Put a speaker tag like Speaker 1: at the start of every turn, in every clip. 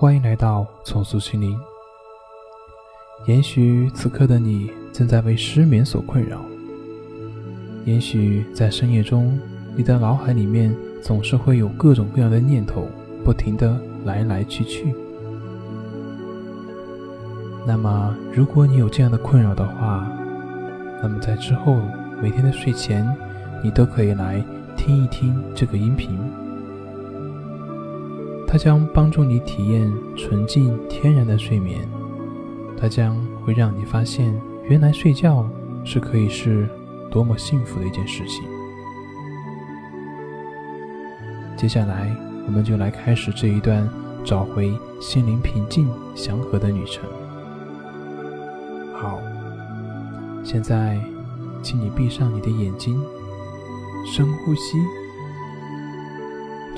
Speaker 1: 欢迎来到重塑心灵。也许此刻的你正在为失眠所困扰，也许在深夜中，你的脑海里面总是会有各种各样的念头，不停的来来去去。那么，如果你有这样的困扰的话，那么在之后每天的睡前，你都可以来听一听这个音频。它将帮助你体验纯净天然的睡眠，它将会让你发现，原来睡觉是可以是多么幸福的一件事情。接下来，我们就来开始这一段找回心灵平静祥和的旅程。好，现在，请你闭上你的眼睛，深呼吸。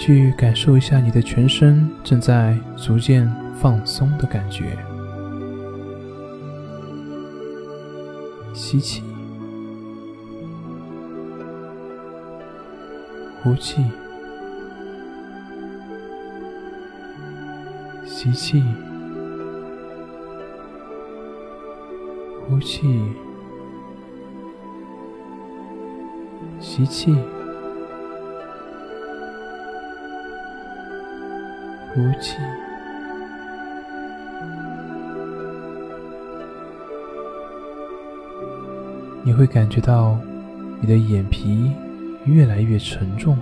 Speaker 1: 去感受一下你的全身正在逐渐放松的感觉。吸气，呼气，吸气，呼气，吸气。呼气，你会感觉到你的眼皮越来越沉重，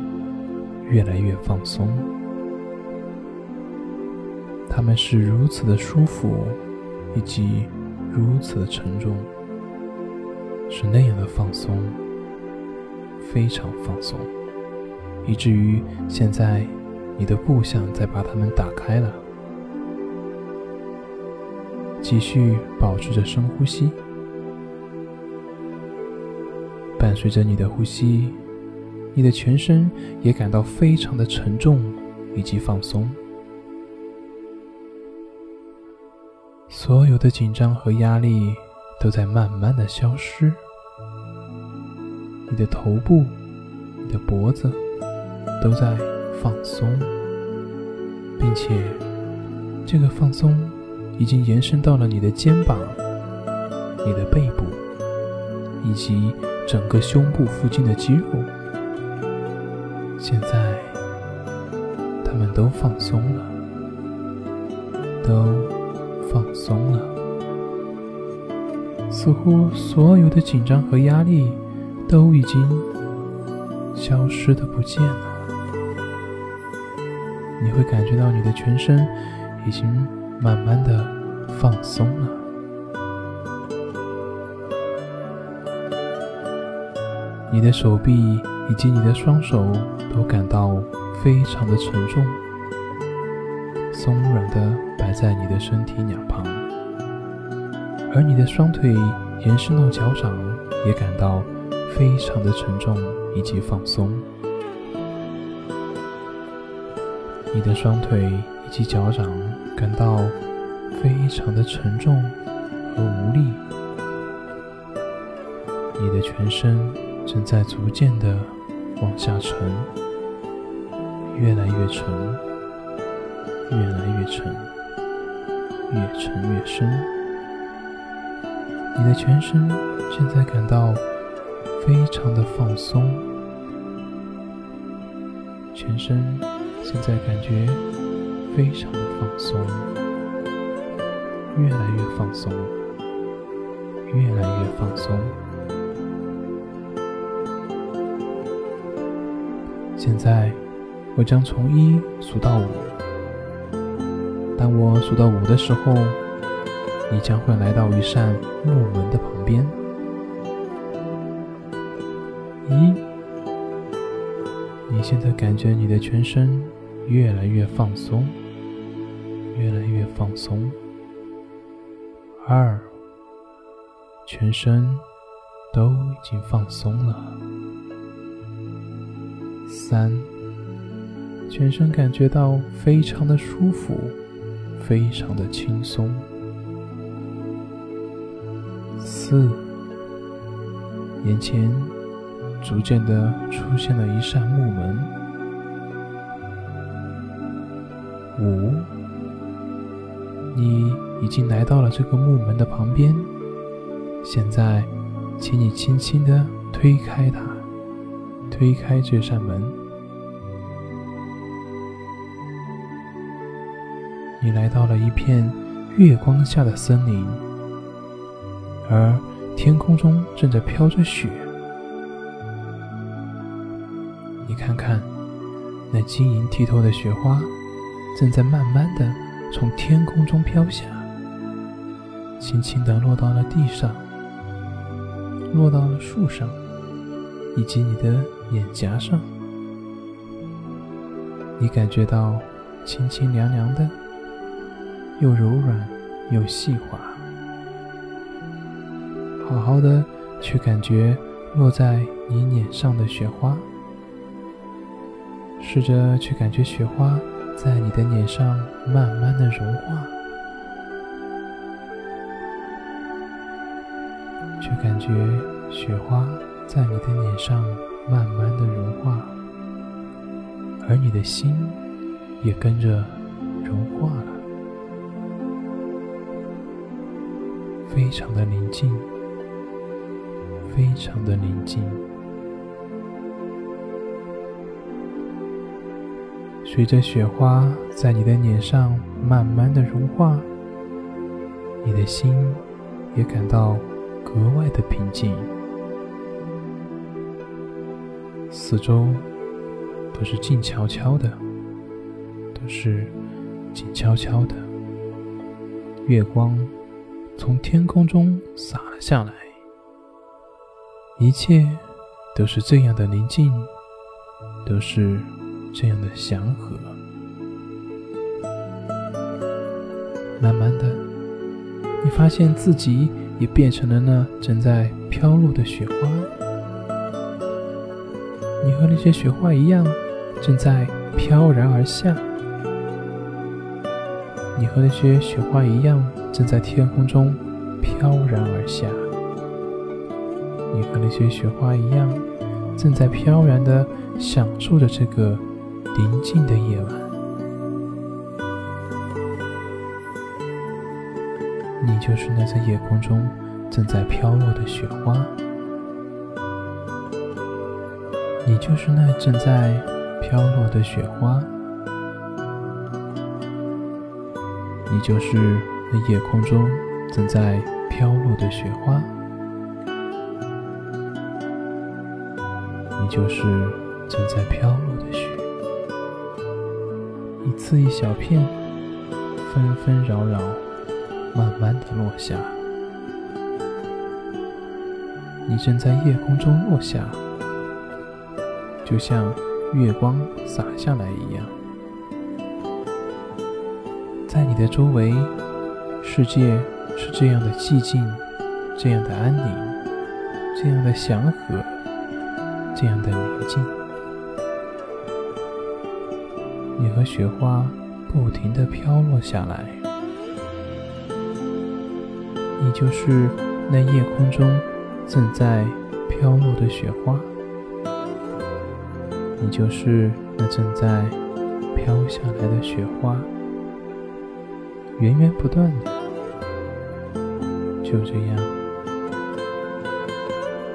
Speaker 1: 越来越放松。他们是如此的舒服，以及如此的沉重，是那样的放松，非常放松，以至于现在。你的不想再把它们打开了，继续保持着深呼吸，伴随着你的呼吸，你的全身也感到非常的沉重以及放松，所有的紧张和压力都在慢慢的消失，你的头部、你的脖子都在。放松，并且这个放松已经延伸到了你的肩膀、你的背部以及整个胸部附近的肌肉。现在，他们都放松了，都放松了，似乎所有的紧张和压力都已经消失的不见了。你会感觉到你的全身已经慢慢的放松了，你的手臂以及你的双手都感到非常的沉重，松软的摆在你的身体两旁，而你的双腿延伸到脚掌也感到非常的沉重以及放松。你的双腿以及脚掌感到非常的沉重和无力，你的全身正在逐渐的往下沉，越来越沉，越来越沉，越沉越深。你的全身现在感到非常的放松，全身。现在感觉非常的放松，越来越放松，越来越放松。现在我将从一数到五，当我数到五的时候，你将会来到一扇木门的旁边。一。你现在感觉你的全身越来越放松，越来越放松。二，全身都已经放松了。三，全身感觉到非常的舒服，非常的轻松。四，眼前。逐渐的出现了一扇木门，五，你已经来到了这个木门的旁边。现在，请你轻轻地推开它，推开这扇门。你来到了一片月光下的森林，而天空中正在飘着雪。那晶莹剔透的雪花，正在慢慢的从天空中飘下，轻轻的落到了地上。落到了树上，以及你的脸颊上，你感觉到清清凉凉的，又柔软又细滑。好好的去感觉落在你脸上的雪花，试着去感觉雪花在你的脸上慢慢的融化。去感觉雪花在你的脸上慢慢的融化，而你的心也跟着融化了，非常的宁静，非常的宁静。随着雪花在你的脸上慢慢的融化，你的心也感到。格外的平静，四周都是静悄悄的，都是静悄悄的。月光从天空中洒了下来，一切都是这样的宁静，都是这样的祥和。慢慢的，你发现自己。也变成了那正在飘落的雪花。你和那些雪花一样，正在飘然而下。你和那些雪花一样，正在天空中飘然而下。你和那些雪花一样，正在飘然的享受着这个宁静的夜晚。你就是那在夜空中正在飘落的雪花，你就是那正在飘落的雪花，你就是那夜空中正在飘落的雪花，你就是正在飘落的雪，似一小片，纷纷扰扰。慢慢的落下，你正在夜空中落下，就像月光洒下来一样。在你的周围，世界是这样的寂静，这样的安宁，这样的祥和，这样的宁静。你和雪花不停的飘落下来。你就是那夜空中正在飘落的雪花，你就是那正在飘下来的雪花，源源不断的，就这样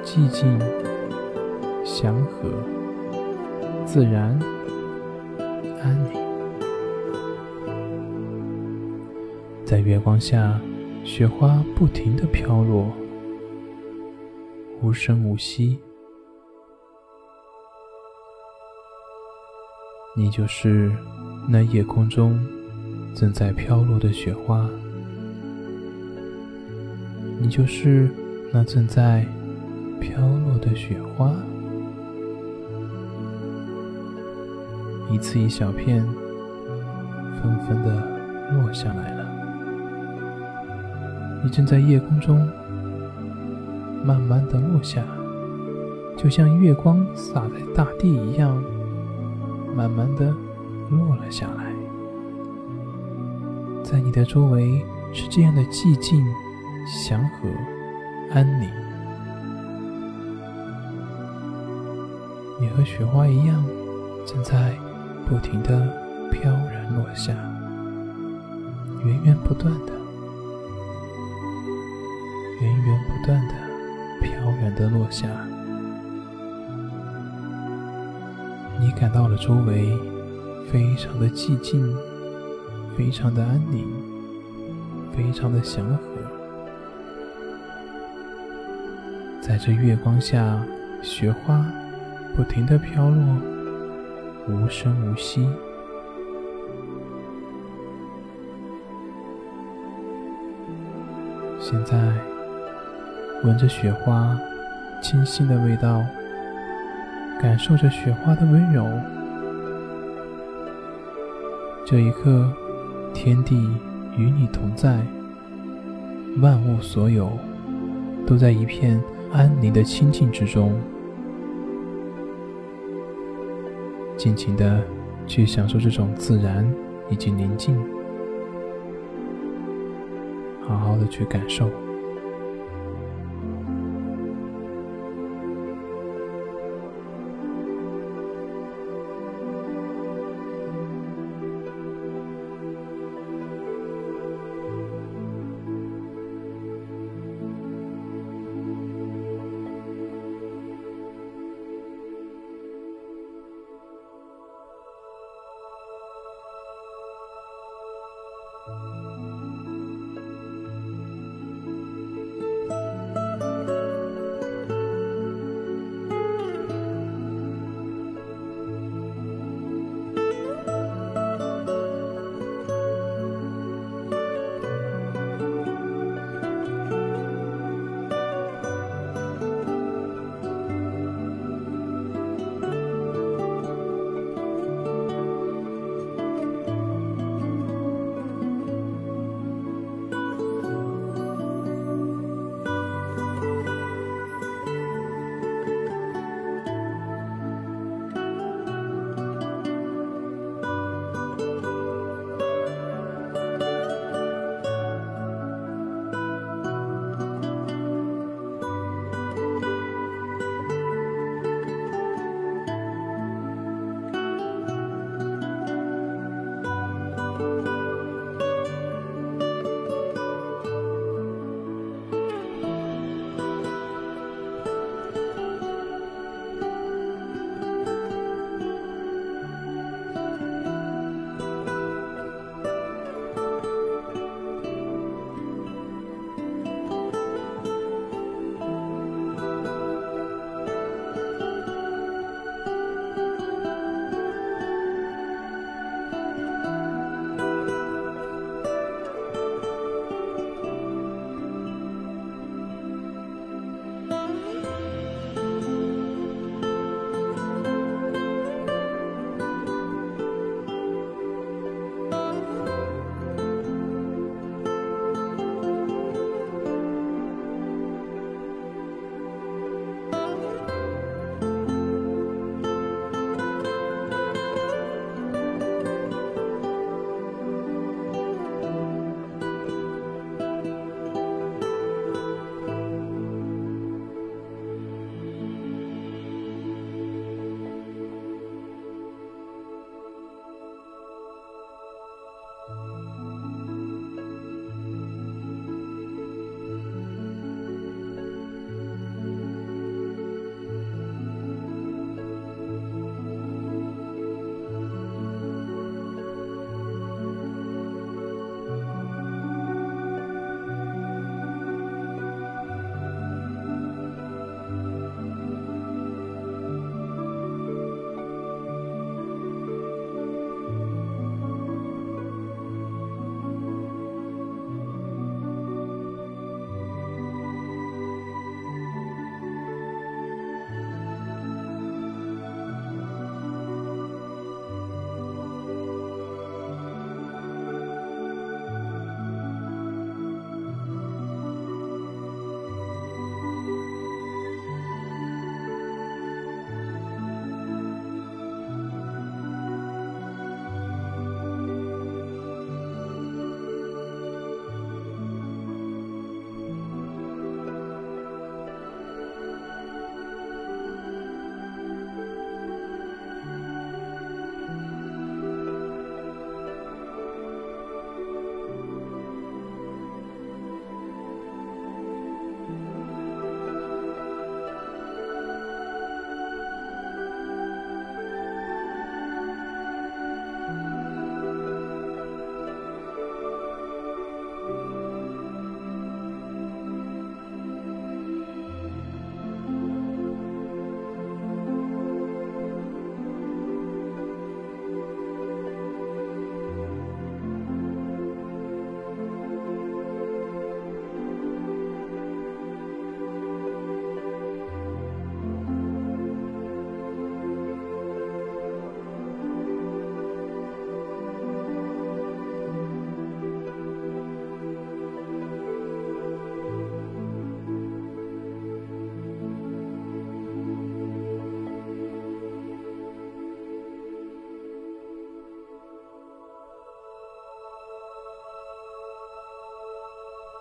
Speaker 1: 寂静、祥和、自然、安宁，在月光下。雪花不停的飘落，无声无息。你就是那夜空中正在飘落的雪花，你就是那正在飘落的雪花，一次一小片，纷纷的落下来了。你正在夜空中慢慢的落下，就像月光洒在大地一样，慢慢的落了下来。在你的周围是这样的寂静、祥和、安宁。你和雪花一样，正在不停的飘然落下，源源不断的、源源不断的飘远的落下。你感到了周围非常的寂静，非常的安宁，非常的祥和。在这月光下，雪花不停的飘落，无声无息。现在，闻着雪花清新的味道。感受着雪花的温柔，这一刻，天地与你同在，万物所有都在一片安宁的清静之中，尽情的去享受这种自然以及宁静，好好的去感受。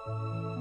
Speaker 1: うん。